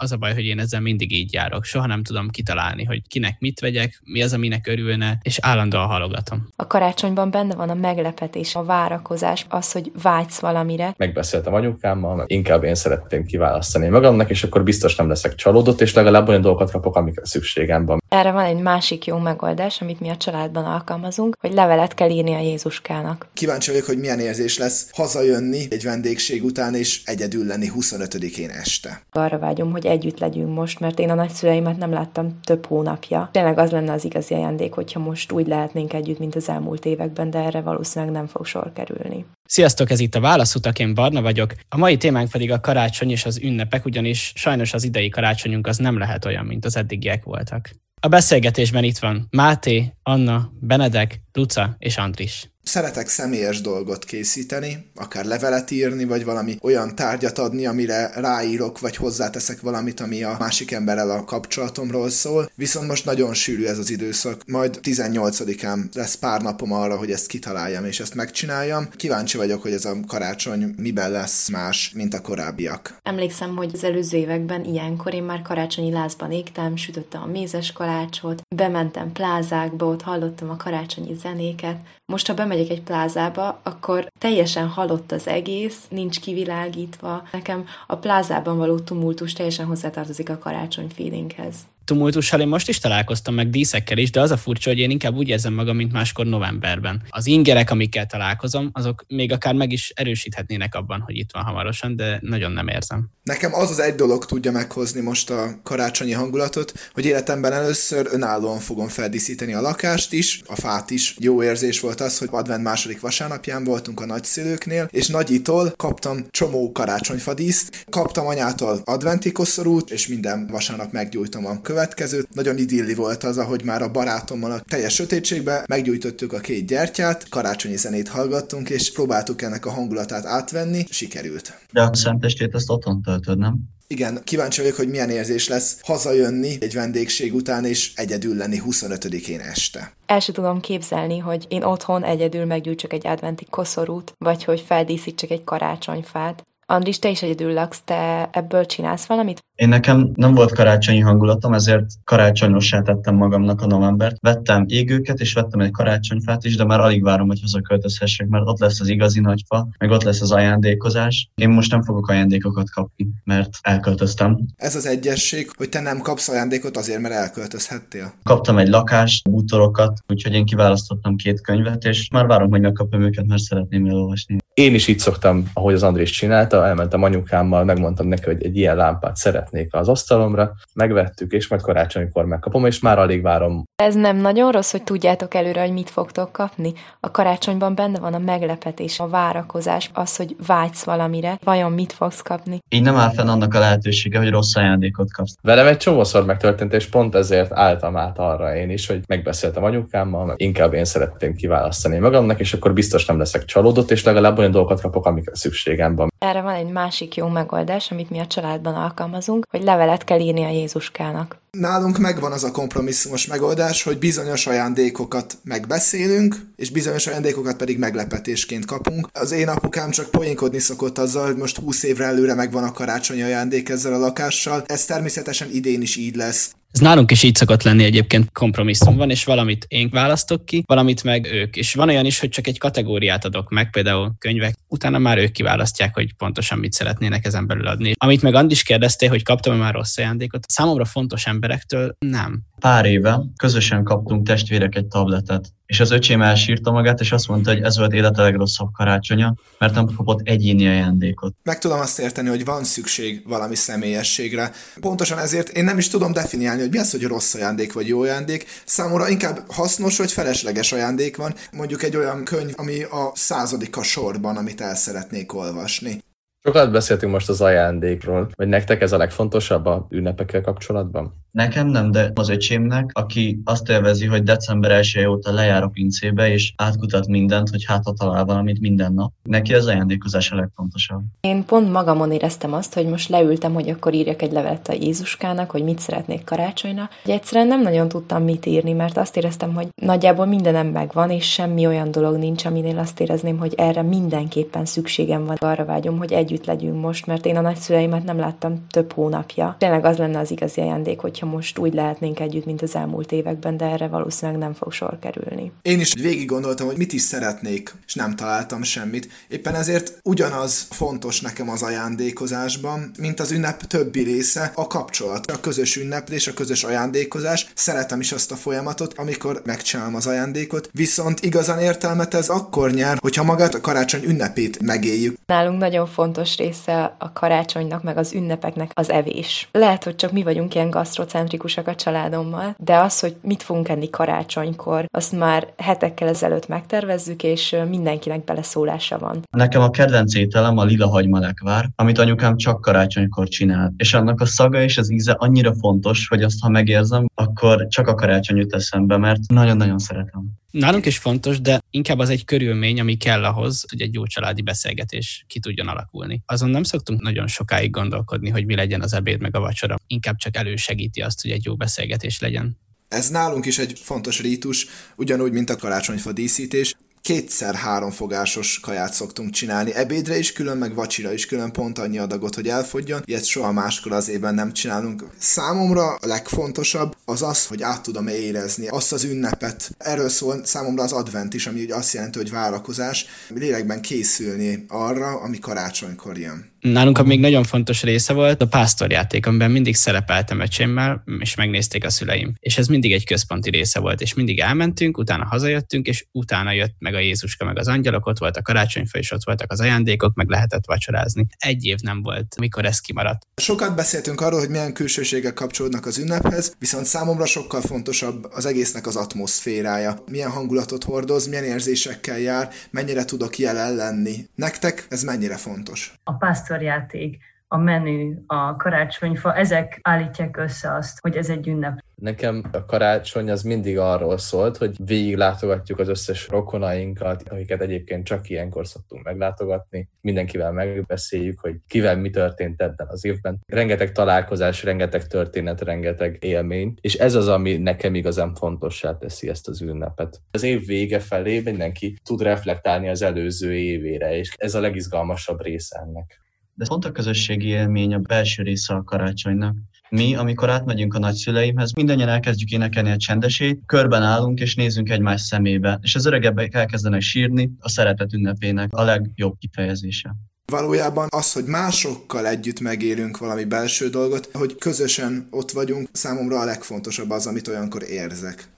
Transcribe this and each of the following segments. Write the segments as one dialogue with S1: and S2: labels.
S1: Az a baj, hogy én ezzel mindig így járok. Soha nem tudom kitalálni, hogy kinek mit vegyek, mi az, aminek örülne, és állandóan halogatom.
S2: A karácsonyban benne van a meglepetés, a várakozás, az, hogy vágysz valamire.
S3: Megbeszéltem anyukámmal, inkább én szeretném kiválasztani magamnak, és akkor biztos nem leszek csalódott, és legalább olyan dolgokat kapok, amikre szükségem van.
S2: Erre van egy másik jó megoldás, amit mi a családban alkalmazunk, hogy levelet kell írni a Jézuskának.
S4: Kíváncsi vagyok, hogy milyen érzés lesz hazajönni egy vendégség után, és egyedül lenni 25-én este.
S2: Arra vágyom, hogy együtt legyünk most, mert én a nagyszüleimet nem láttam több hónapja. Tényleg az lenne az igazi ajándék, hogyha most úgy lehetnénk együtt, mint az elmúlt években, de erre valószínűleg nem fog sor kerülni.
S1: Sziasztok, ez itt a Válaszutak, én Barna vagyok. A mai témánk pedig a karácsony és az ünnepek, ugyanis sajnos az idei karácsonyunk az nem lehet olyan, mint az eddigiek voltak. A beszélgetésben itt van Máté, Anna, Benedek, Luca és Andris.
S4: Szeretek személyes dolgot készíteni, akár levelet írni, vagy valami olyan tárgyat adni, amire ráírok, vagy hozzáteszek valamit, ami a másik emberrel a kapcsolatomról szól. Viszont most nagyon sűrű ez az időszak. Majd 18-án lesz pár napom arra, hogy ezt kitaláljam és ezt megcsináljam. Kíváncsi vagyok, hogy ez a karácsony miben lesz más, mint a korábbiak.
S2: Emlékszem, hogy az előző években ilyenkor én már karácsonyi lázban égtem, sütöttem a mézes kalácsot, bementem plázákba, ott hallottam a karácsonyi zenéket. Most, ha bemegyek egy plázába, akkor teljesen halott az egész, nincs kivilágítva. Nekem a plázában való tumultus teljesen hozzátartozik a karácsony feelinghez
S1: tumultussal én most is találkoztam, meg díszekkel is, de az a furcsa, hogy én inkább úgy érzem magam, mint máskor novemberben. Az ingerek, amikkel találkozom, azok még akár meg is erősíthetnének abban, hogy itt van hamarosan, de nagyon nem érzem.
S4: Nekem az az egy dolog tudja meghozni most a karácsonyi hangulatot, hogy életemben először önállóan fogom feldíszíteni a lakást is, a fát is. Jó érzés volt az, hogy advent második vasárnapján voltunk a nagyszülőknél, és nagyitól kaptam csomó karácsonyfadíszt, kaptam anyától adventi koszorút, és minden vasárnap meggyújtom a követ következőt. Nagyon idilli volt az, ahogy már a barátommal a teljes sötétségbe meggyújtottuk a két gyertyát, karácsonyi zenét hallgattunk, és próbáltuk ennek a hangulatát átvenni, sikerült.
S5: De a szentestét azt otthon töltöd, nem?
S4: Igen, kíváncsi vagyok, hogy milyen érzés lesz hazajönni egy vendégség után, és egyedül lenni 25-én este.
S2: El sem tudom képzelni, hogy én otthon egyedül meggyújtsok egy adventi koszorút, vagy hogy feldíszítsek egy karácsonyfát. Andris, te is egyedül laksz, te ebből csinálsz valamit?
S5: Én nekem nem volt karácsonyi hangulatom, ezért karácsonyossá tettem magamnak a novembert. Vettem égőket, és vettem egy karácsonyfát is, de már alig várom, hogy hazaköltözhessek, mert ott lesz az igazi nagyfa, meg ott lesz az ajándékozás. Én most nem fogok ajándékokat kapni, mert elköltöztem.
S4: Ez az egyesség, hogy te nem kapsz ajándékot azért, mert elköltözhettél.
S5: Kaptam egy lakást, bútorokat, úgyhogy én kiválasztottam két könyvet, és már várom, hogy megkapom őket, mert szeretném elolvasni.
S3: Én is így szoktam, ahogy az Andrés csinálta, elmentem anyukámmal, megmondtam neki, hogy egy ilyen lámpát szeretnék az asztalomra, megvettük, és majd karácsonykor megkapom, és már alig várom.
S2: Ez nem nagyon rossz, hogy tudjátok előre, hogy mit fogtok kapni? A karácsonyban benne van a meglepetés, a várakozás, az, hogy vágysz valamire, vajon mit fogsz kapni.
S5: Így nem áll fenn annak a lehetősége, hogy rossz ajándékot kapsz.
S3: Velem egy csomószor megtörtént, és pont ezért álltam át arra én is, hogy megbeszéltem anyukámmal, inkább én szeretném kiválasztani magamnak, és akkor biztos nem leszek csalódott, és legalább olyan dolgokat kapok, amikre szükségem van.
S2: Erre van egy másik jó megoldás, amit mi a családban alkalmazunk, hogy levelet kell írni a Jézuskának.
S4: Nálunk megvan az a kompromisszumos megoldás, hogy bizonyos ajándékokat megbeszélünk, és bizonyos ajándékokat pedig meglepetésként kapunk. Az én apukám csak poénkodni szokott azzal, hogy most 20 évre előre megvan a karácsonyi ajándék ezzel a lakással. Ez természetesen idén is így lesz.
S1: Ez nálunk is így szokott lenni egyébként kompromisszum van, és valamit én választok ki, valamit meg ők. És van olyan is, hogy csak egy kategóriát adok meg, például könyvek, utána már ők kiválasztják, hogy pontosan mit szeretnének ezen belül adni. Amit meg Andis kérdezte, hogy kaptam-e már rossz ajándékot, számomra fontos emberektől nem.
S5: Pár éve közösen kaptunk testvérek egy tabletet, és az öcsém elsírta magát, és azt mondta, hogy ez volt élete legrosszabb karácsonya, mert nem kapott egyéni ajándékot.
S4: Meg tudom azt érteni, hogy van szükség valami személyességre. Pontosan ezért én nem is tudom definiálni, hogy mi az, hogy rossz ajándék vagy jó ajándék. Számomra inkább hasznos vagy felesleges ajándék van. Mondjuk egy olyan könyv, ami a századik a sorban, amit el szeretnék olvasni.
S3: Sokat beszéltünk most az ajándékról, vagy nektek ez a legfontosabb a ünnepekkel kapcsolatban?
S5: Nekem nem, de az öcsémnek, aki azt élvezi, hogy december 1 óta lejár a pincébe, és átkutat mindent, hogy hát talál valamit minden nap. Neki az ajándékozás a legfontosabb.
S2: Én pont magamon éreztem azt, hogy most leültem, hogy akkor írjak egy levelet a Jézuskának, hogy mit szeretnék karácsonyra. Hogy egyszerűen nem nagyon tudtam mit írni, mert azt éreztem, hogy nagyjából mindenem megvan, és semmi olyan dolog nincs, aminél azt érezném, hogy erre mindenképpen szükségem van. Arra vágyom, hogy együtt legyünk most, mert én a nagyszüleimet nem láttam több hónapja. Tényleg az lenne az igazi ajándék, hogyha most úgy lehetnénk együtt, mint az elmúlt években, de erre valószínűleg nem fog sor kerülni.
S4: Én is végig gondoltam, hogy mit is szeretnék, és nem találtam semmit. Éppen ezért ugyanaz fontos nekem az ajándékozásban, mint az ünnep többi része, a kapcsolat, a közös ünneplés, a közös ajándékozás. Szeretem is azt a folyamatot, amikor megcsinálom az ajándékot, viszont igazán értelmet ez akkor nyer, hogyha magát a karácsony ünnepét megéljük.
S2: Nálunk nagyon fontos része a karácsonynak, meg az ünnepeknek az evés. Lehet, hogy csak mi vagyunk ilyen gasztrocentrikusak a családommal, de az, hogy mit fogunk enni karácsonykor, azt már hetekkel ezelőtt megtervezzük, és mindenkinek beleszólása van.
S5: Nekem a kedvenc ételem a lila hagyma lekvár, amit anyukám csak karácsonykor csinál, és annak a szaga és az íze annyira fontos, hogy azt, ha megérzem, akkor csak a karácsony jut eszembe, mert nagyon-nagyon szeretem.
S1: Nálunk is fontos, de inkább az egy körülmény, ami kell ahhoz, hogy egy jó családi beszélgetés ki tudjon alakulni. Azon nem szoktunk nagyon sokáig gondolkodni, hogy mi legyen az ebéd meg a vacsora. Inkább csak elősegíti azt, hogy egy jó beszélgetés legyen.
S4: Ez nálunk is egy fontos rítus, ugyanúgy, mint a karácsonyfa díszítés kétszer háromfogásos kaját szoktunk csinálni. Ebédre is külön, meg vacsira is külön pont annyi adagot, hogy elfogjon. Ilyet soha máskor az évben nem csinálunk. Számomra a legfontosabb az az, hogy át tudom érezni azt az ünnepet. Erről szól számomra az advent is, ami ugye azt jelenti, hogy várakozás, lélekben készülni arra, ami karácsonykor jön.
S1: Nálunk még nagyon fontos része volt a pásztorjáték, amiben mindig szerepeltem öcsémmel, és megnézték a szüleim. És ez mindig egy központi része volt, és mindig elmentünk, utána hazajöttünk, és utána jött meg a Jézuska, meg az angyalok, ott volt a karácsonyfa, és ott voltak az ajándékok, meg lehetett vacsorázni. Egy év nem volt, mikor ez kimaradt.
S4: Sokat beszéltünk arról, hogy milyen külsőségek kapcsolódnak az ünnephez, viszont számomra sokkal fontosabb az egésznek az atmoszférája. Milyen hangulatot hordoz, milyen érzésekkel jár, mennyire tudok jelen lenni. Nektek ez mennyire fontos?
S6: A pásztorjáték, a menü, a karácsonyfa, ezek állítják össze azt, hogy ez egy ünnep.
S3: Nekem a karácsony az mindig arról szólt, hogy végig látogatjuk az összes rokonainkat, akiket egyébként csak ilyenkor szoktunk meglátogatni. Mindenkivel megbeszéljük, hogy kivel mi történt ebben az évben. Rengeteg találkozás, rengeteg történet, rengeteg élmény, és ez az, ami nekem igazán fontossá teszi ezt az ünnepet. Az év vége felé mindenki tud reflektálni az előző évére, és ez a legizgalmasabb része ennek
S5: de pont a közösségi élmény a belső része a karácsonynak. Mi, amikor átmegyünk a nagyszüleimhez, mindannyian elkezdjük énekelni a csendesét, körben állunk és nézzünk egymás szemébe, és az öregebbek elkezdenek sírni, a szeretet ünnepének a legjobb kifejezése.
S4: Valójában az, hogy másokkal együtt megélünk valami belső dolgot, hogy közösen ott vagyunk, számomra a legfontosabb az, amit olyankor érzek.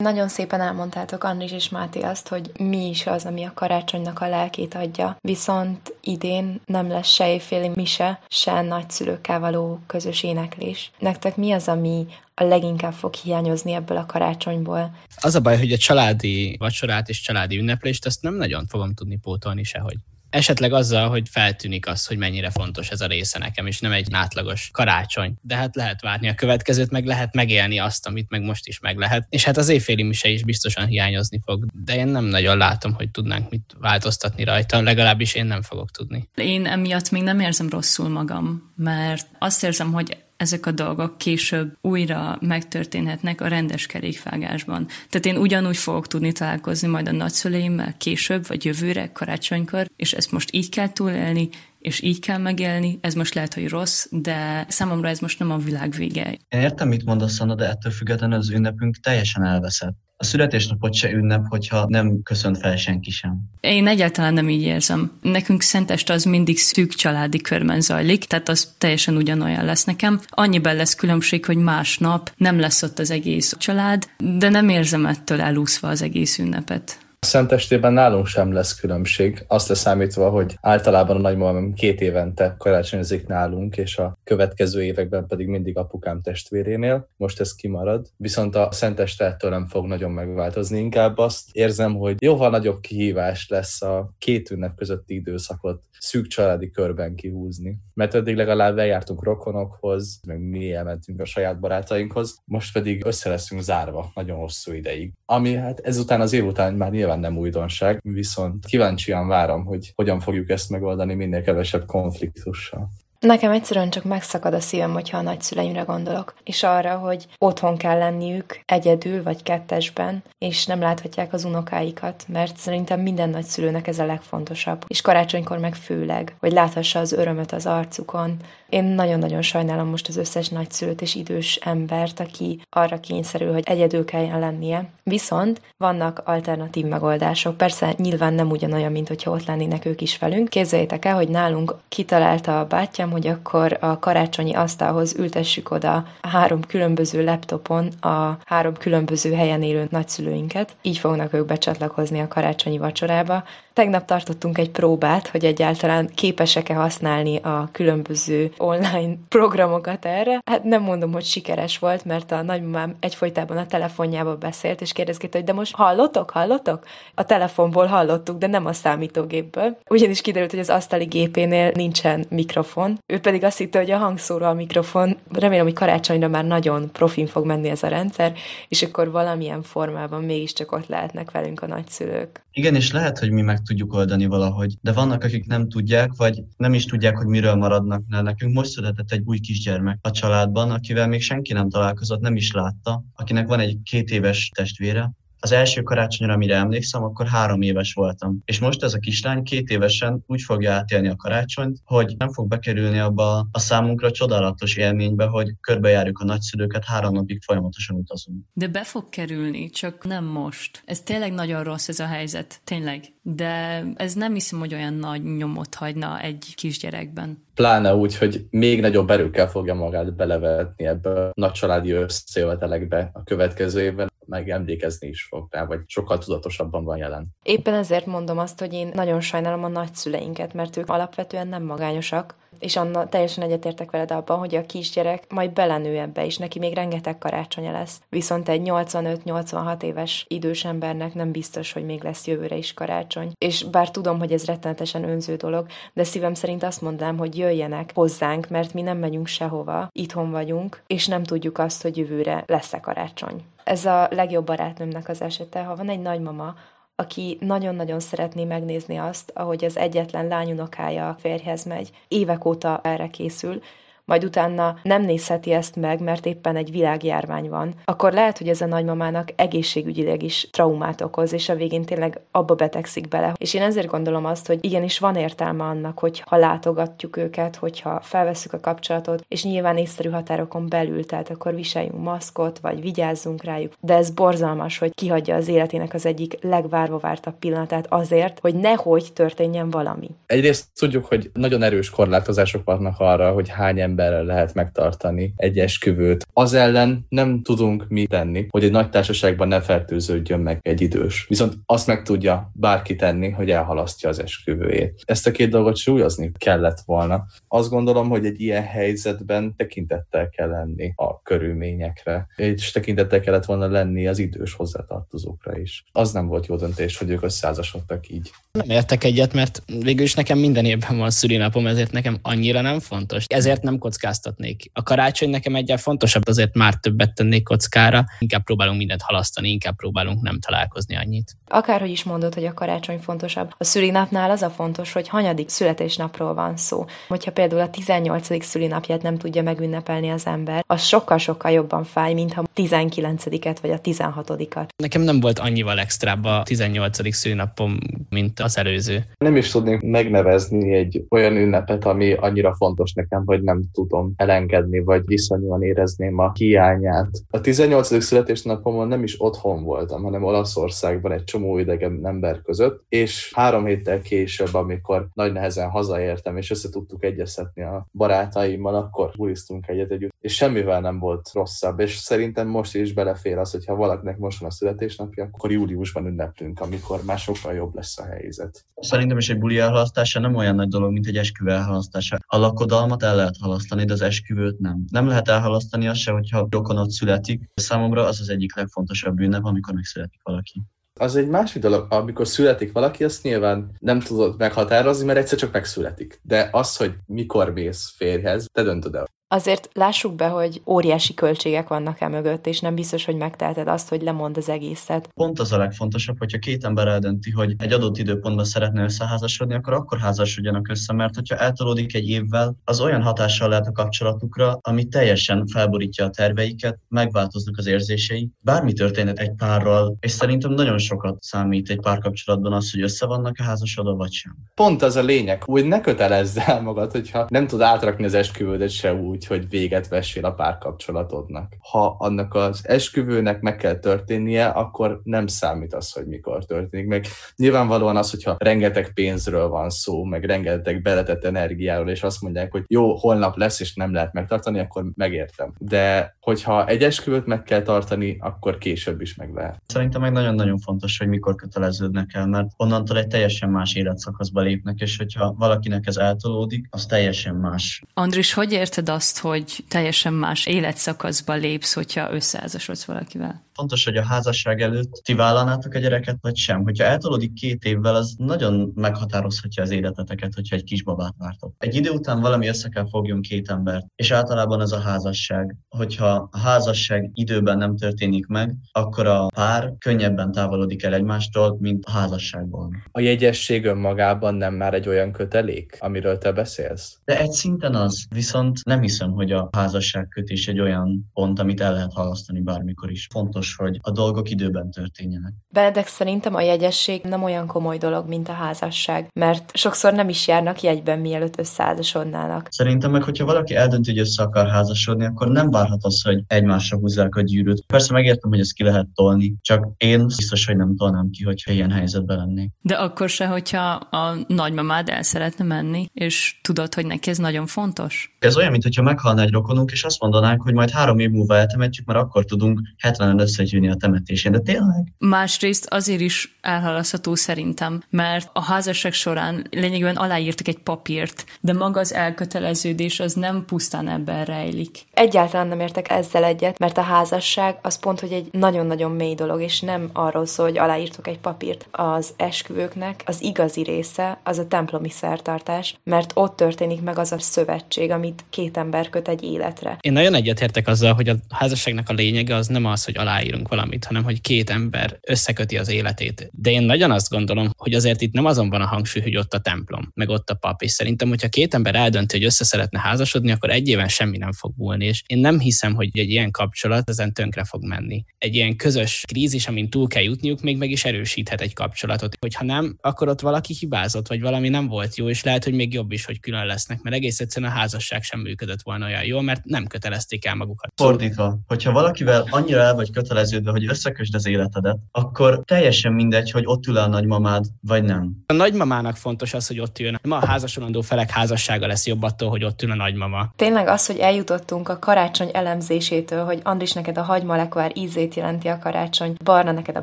S2: Nagyon szépen elmondtátok Andris és Máté azt, hogy mi is az, ami a karácsonynak a lelkét adja. Viszont idén nem lesz se éjféli mise, se nagyszülőkkel való közös éneklés. Nektek mi az, ami a leginkább fog hiányozni ebből a karácsonyból?
S1: Az a baj, hogy a családi vacsorát és családi ünneplést azt nem nagyon fogom tudni pótolni sehogy esetleg azzal, hogy feltűnik az, hogy mennyire fontos ez a része nekem, és nem egy átlagos karácsony. De hát lehet várni a következőt, meg lehet megélni azt, amit meg most is meg lehet. És hát az éjféli mise is biztosan hiányozni fog, de én nem nagyon látom, hogy tudnánk mit változtatni rajta, legalábbis én nem fogok tudni.
S7: Én emiatt még nem érzem rosszul magam, mert azt érzem, hogy ezek a dolgok később újra megtörténhetnek a rendes kerékvágásban. Tehát én ugyanúgy fogok tudni találkozni majd a nagyszüleimmel később, vagy jövőre, karácsonykor, és ezt most így kell túlélni, és így kell megélni, ez most lehet, hogy rossz, de számomra ez most nem a világ vége.
S5: Értem, mit mondasz, Anna, de ettől függetlenül az ünnepünk teljesen elveszett. A születésnapot se ünnep, hogyha nem köszönt fel senki sem.
S7: Én egyáltalán nem így érzem. Nekünk Szentest az mindig szűk családi körben zajlik, tehát az teljesen ugyanolyan lesz nekem. Annyiben lesz különbség, hogy másnap nem lesz ott az egész család, de nem érzem ettől elúszva az egész ünnepet.
S3: Szentestében nálunk sem lesz különbség, azt leszámítva, hogy általában a nagymamám két évente karácsonyozik nálunk, és a következő években pedig mindig apukám testvérénél. Most ez kimarad. Viszont a szenteste ettől nem fog nagyon megváltozni. Inkább azt érzem, hogy jóval nagyobb kihívás lesz a két ünnep közötti időszakot szűk családi körben kihúzni. Mert eddig legalább eljártunk rokonokhoz, meg mi elmentünk a saját barátainkhoz, most pedig össze leszünk zárva nagyon hosszú ideig. Ami hát ezután az év után már nyilván nem újdonság, viszont kíváncsian várom, hogy hogyan fogjuk ezt megoldani minél kevesebb konfliktussal.
S2: Nekem egyszerűen csak megszakad a szívem, hogyha a nagyszüleimre gondolok, és arra, hogy otthon kell lenniük egyedül vagy kettesben, és nem láthatják az unokáikat, mert szerintem minden nagyszülőnek ez a legfontosabb, és karácsonykor meg főleg, hogy láthassa az örömöt az arcukon, én nagyon-nagyon sajnálom most az összes nagyszülőt és idős embert, aki arra kényszerül, hogy egyedül kelljen lennie. Viszont vannak alternatív megoldások. Persze nyilván nem ugyanolyan, mint hogyha ott lennének ők is velünk. Képzeljétek el, hogy nálunk kitalálta a bátyám, hogy akkor a karácsonyi asztalhoz ültessük oda a három különböző laptopon a három különböző helyen élő nagyszülőinket. Így fognak ők becsatlakozni a karácsonyi vacsorába. Tegnap tartottunk egy próbát, hogy egyáltalán képesek-e használni a különböző online programokat erre. Hát nem mondom, hogy sikeres volt, mert a nagymamám egyfolytában a telefonjába beszélt, és kérdezgette, hogy de most hallotok, hallotok? A telefonból hallottuk, de nem a számítógépből. Ugyanis kiderült, hogy az asztali gépénél nincsen mikrofon. Ő pedig azt hitte, hogy a hangszóró a mikrofon. Remélem, hogy karácsonyra már nagyon profin fog menni ez a rendszer, és akkor valamilyen formában mégiscsak ott lehetnek velünk a nagyszülők.
S5: Igen, és lehet, hogy mi meg tudjuk oldani valahogy, de vannak, akik nem tudják, vagy nem is tudják, hogy miről maradnak le. Nekünk most született egy új kisgyermek a családban, akivel még senki nem találkozott, nem is látta, akinek van egy két éves testvére, az első karácsonyra, amire emlékszem, akkor három éves voltam. És most ez a kislány két évesen úgy fogja átélni a karácsonyt, hogy nem fog bekerülni abba a számunkra csodálatos élménybe, hogy körbejárjuk a nagyszülőket, három napig folyamatosan utazunk.
S7: De be fog kerülni, csak nem most. Ez tényleg nagyon rossz ez a helyzet, tényleg. De ez nem hiszem, hogy olyan nagy nyomot hagyna egy kisgyerekben.
S3: Pláne úgy, hogy még nagyobb erőkkel fogja magát belevetni ebbe a nagy családi összejövetelekbe a következő évben meg emlékezni is fog rá, vagy sokkal tudatosabban van jelen.
S2: Éppen ezért mondom azt, hogy én nagyon sajnálom a nagyszüleinket, mert ők alapvetően nem magányosak, és Anna, teljesen egyetértek veled abban, hogy a kisgyerek majd belenő ebbe, és neki még rengeteg karácsonya lesz. Viszont egy 85-86 éves idős embernek nem biztos, hogy még lesz jövőre is karácsony. És bár tudom, hogy ez rettenetesen önző dolog, de szívem szerint azt mondanám, hogy jöjjenek hozzánk, mert mi nem megyünk sehova, itthon vagyunk, és nem tudjuk azt, hogy jövőre lesz-e karácsony. Ez a legjobb barátnőmnek az esete. Ha van egy nagymama, aki nagyon-nagyon szeretné megnézni azt, ahogy az egyetlen lányunokája a férjhez megy, évek óta erre készül, majd utána nem nézheti ezt meg, mert éppen egy világjárvány van, akkor lehet, hogy ez a nagymamának egészségügyileg is traumát okoz, és a végén tényleg abba betegszik bele. És én ezért gondolom azt, hogy igenis van értelme annak, hogy ha látogatjuk őket, hogyha felveszük a kapcsolatot, és nyilván észszerű határokon belül, tehát akkor viseljünk maszkot, vagy vigyázzunk rájuk. De ez borzalmas, hogy kihagyja az életének az egyik legvárva vártabb pillanatát azért, hogy nehogy történjen valami.
S3: Egyrészt tudjuk, hogy nagyon erős korlátozások vannak arra, hogy hány ember emberrel lehet megtartani egy esküvőt. Az ellen nem tudunk mi tenni, hogy egy nagy társaságban ne fertőződjön meg egy idős. Viszont azt meg tudja bárki tenni, hogy elhalasztja az esküvőjét. Ezt a két dolgot súlyozni kellett volna. Azt gondolom, hogy egy ilyen helyzetben tekintettel kell lenni a körülményekre, és tekintettel kellett volna lenni az idős hozzátartozókra is. Az nem volt jó döntés, hogy ők összeházasodtak így.
S1: Nem értek egyet, mert végül is nekem minden évben van szülinapom, ezért nekem annyira nem fontos. Ezért nem kockáztatnék. A karácsony nekem egyel fontosabb, azért már többet tennék kockára. Inkább próbálunk mindent halasztani, inkább próbálunk nem találkozni annyit.
S2: Akárhogy is mondod, hogy a karácsony fontosabb. A szülinapnál az a fontos, hogy hanyadik születésnapról van szó. Hogyha például a 18. szülinapját nem tudja megünnepelni az ember, az sokkal-sokkal jobban fáj, mint ha 19-et vagy a 16-at.
S1: Nekem nem volt annyival extrább a 18. szülinapom, mint az előző.
S3: Nem is tudnék megnevezni egy olyan ünnepet, ami annyira fontos nekem, hogy nem tudom elengedni, vagy viszonyúan érezném a hiányát. A 18. születésnapomon nem is otthon voltam, hanem Olaszországban egy csomó idegen ember között, és három héttel később, amikor nagy nehezen hazaértem, és össze tudtuk egyeztetni a barátaimmal, akkor bulisztunk egyet együtt, és semmivel nem volt rosszabb, és szerintem most is belefér az, hogyha valakinek most van a születésnapja, akkor júliusban ünneplünk, amikor már sokkal jobb lesz a helyzet.
S5: Szerintem is egy buli elhalasztása nem olyan nagy dolog, mint egy esküvő elhalasztása. A lakodalmat el lehet halasztani, de az esküvőt nem. Nem lehet elhalasztani azt se, hogyha rokonod születik. Számomra az az egyik legfontosabb ünnep, amikor megszületik valaki
S3: az egy másik dolog, amikor születik valaki, azt nyilván nem tudod meghatározni, mert egyszer csak megszületik. De az, hogy mikor mész férjhez, te döntöd el.
S2: Azért lássuk be, hogy óriási költségek vannak e mögött, és nem biztos, hogy megteheted azt, hogy lemond az egészet.
S5: Pont az a legfontosabb, hogyha két ember eldönti, hogy egy adott időpontban szeretne összeházasodni, akkor akkor házasodjanak össze, mert hogyha eltolódik egy évvel, az olyan hatással lehet a kapcsolatukra, ami teljesen felborítja a terveiket, megváltoznak az érzései. Bármi történet egy párral, és szerintem nagyon sokat számít egy párkapcsolatban az, hogy össze vannak-e házasodva, vagy sem.
S3: Pont az a lényeg, hogy ne kötelezz el magad, hogyha nem tud átrakni az esküvődet se úgy, úgy, hogy véget vessél a párkapcsolatodnak. Ha annak az esküvőnek meg kell történnie, akkor nem számít az, hogy mikor történik. Meg nyilvánvalóan az, hogyha rengeteg pénzről van szó, meg rengeteg beletett energiáról, és azt mondják, hogy jó, holnap lesz, és nem lehet megtartani, akkor megértem. De hogyha egy esküvőt meg kell tartani, akkor később is meg lehet.
S5: Szerintem meg nagyon-nagyon fontos, hogy mikor köteleződnek el, mert onnantól egy teljesen más életszakaszba lépnek, és hogyha valakinek ez eltolódik, az teljesen más.
S7: Andris, hogy érted azt, azt, hogy teljesen más életszakaszba lépsz, hogyha összeházasodsz valakivel?
S5: Fontos, hogy a házasság előtt ti vállalnátok a gyereket, vagy sem. Hogyha eltolódik két évvel, az nagyon meghatározhatja az életeteket, hogyha egy kisbabát vártok. Egy idő után valami össze kell fogjon két embert, és általában ez a házasság. Hogyha a házasság időben nem történik meg, akkor a pár könnyebben távolodik el egymástól, mint a házasságban.
S3: A jegyesség önmagában nem már egy olyan kötelék, amiről te beszélsz?
S5: De egy szinten az, viszont nem hiszem, hogy a házasságkötés egy olyan pont, amit el lehet halasztani bármikor is. Fontos fontos, hogy a dolgok időben történjenek.
S2: Benedek szerintem a jegyesség nem olyan komoly dolog, mint a házasság, mert sokszor nem is járnak jegyben, mielőtt összeházasodnának.
S5: Szerintem meg, hogyha valaki eldönti, hogy össze akar házasodni, akkor nem várhat az, hogy egymásra húzzák a gyűrűt. Persze megértem, hogy ezt ki lehet tolni, csak én biztos, hogy nem tolnám ki, hogyha ilyen helyzetben lennék.
S7: De akkor se, hogyha a nagymamád el szeretne menni, és tudod, hogy neki ez nagyon fontos?
S5: Ez olyan, mintha meghalna egy rokonunk, és azt mondanánk, hogy majd három év múlva eltemetjük, mert akkor tudunk 70 össze összegyűjni a temetésén, de tényleg?
S7: Másrészt azért is elhalasztható szerintem, mert a házasság során lényegében aláírtak egy papírt, de maga az elköteleződés az nem pusztán ebben rejlik.
S2: Egyáltalán nem értek ezzel egyet, mert a házasság az pont, hogy egy nagyon-nagyon mély dolog, és nem arról szól, hogy aláírtok egy papírt. Az esküvőknek az igazi része az a templomi szertartás, mert ott történik meg az a szövetség, amit két ember köt egy életre.
S1: Én nagyon egyetértek azzal, hogy a házasságnak a lényege az nem az, hogy aláír aláírunk valamit, hanem hogy két ember összeköti az életét. De én nagyon azt gondolom, hogy azért itt nem azon van a hangsúly, hogy ott a templom, meg ott a pap, és szerintem, hogyha két ember eldönti, hogy össze szeretne házasodni, akkor egy éven semmi nem fog múlni, és én nem hiszem, hogy egy ilyen kapcsolat ezen tönkre fog menni. Egy ilyen közös krízis, amin túl kell jutniuk, még meg is erősíthet egy kapcsolatot. Hogyha nem, akkor ott valaki hibázott, vagy valami nem volt jó, és lehet, hogy még jobb is, hogy külön lesznek, mert egész egyszerűen a házasság sem működött volna olyan jól, mert nem kötelezték el magukat.
S5: Fordítva, hogyha valakivel annyira el vagy kötelező, köteleződve, hogy összekösd az életedet, akkor teljesen mindegy, hogy ott ül a nagymamád, vagy nem.
S1: A nagymamának fontos az, hogy ott jön. Ma a házasolandó felek házassága lesz jobb attól, hogy ott ül a nagymama.
S2: Tényleg az, hogy eljutottunk a karácsony elemzésétől, hogy Andris neked a hagymalekvár ízét jelenti a karácsony, Barna neked a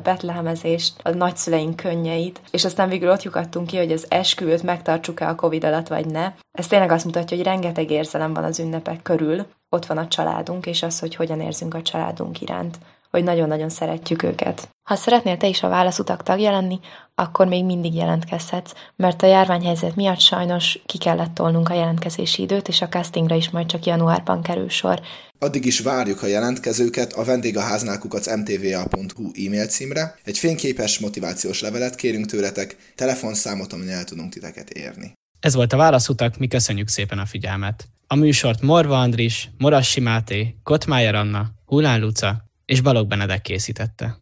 S2: betlehemezést, a nagyszüleink könnyeit, és aztán végül ott lyukadtunk ki, hogy az esküvőt megtartsuk-e a Covid alatt, vagy ne. Ez tényleg azt mutatja, hogy rengeteg érzelem van az ünnepek körül, ott van a családunk, és az, hogy hogyan érzünk a családunk iránt hogy nagyon-nagyon szeretjük őket. Ha szeretnél te is a válaszutak tagja lenni, akkor még mindig jelentkezhetsz, mert a járványhelyzet miatt sajnos ki kellett tolnunk a jelentkezési időt, és a castingra is majd csak januárban kerül sor.
S4: Addig is várjuk a jelentkezőket a vendégháználkukat mtva.hu e-mail címre. Egy fényképes motivációs levelet kérünk tőletek, telefonszámot, amin el tudunk titeket érni.
S1: Ez volt a Válaszutak, mi köszönjük szépen a figyelmet. A műsort Morva Andris, Morassi Máté, Kottmájer Anna, Hulán Luca és Balog Benedek készítette.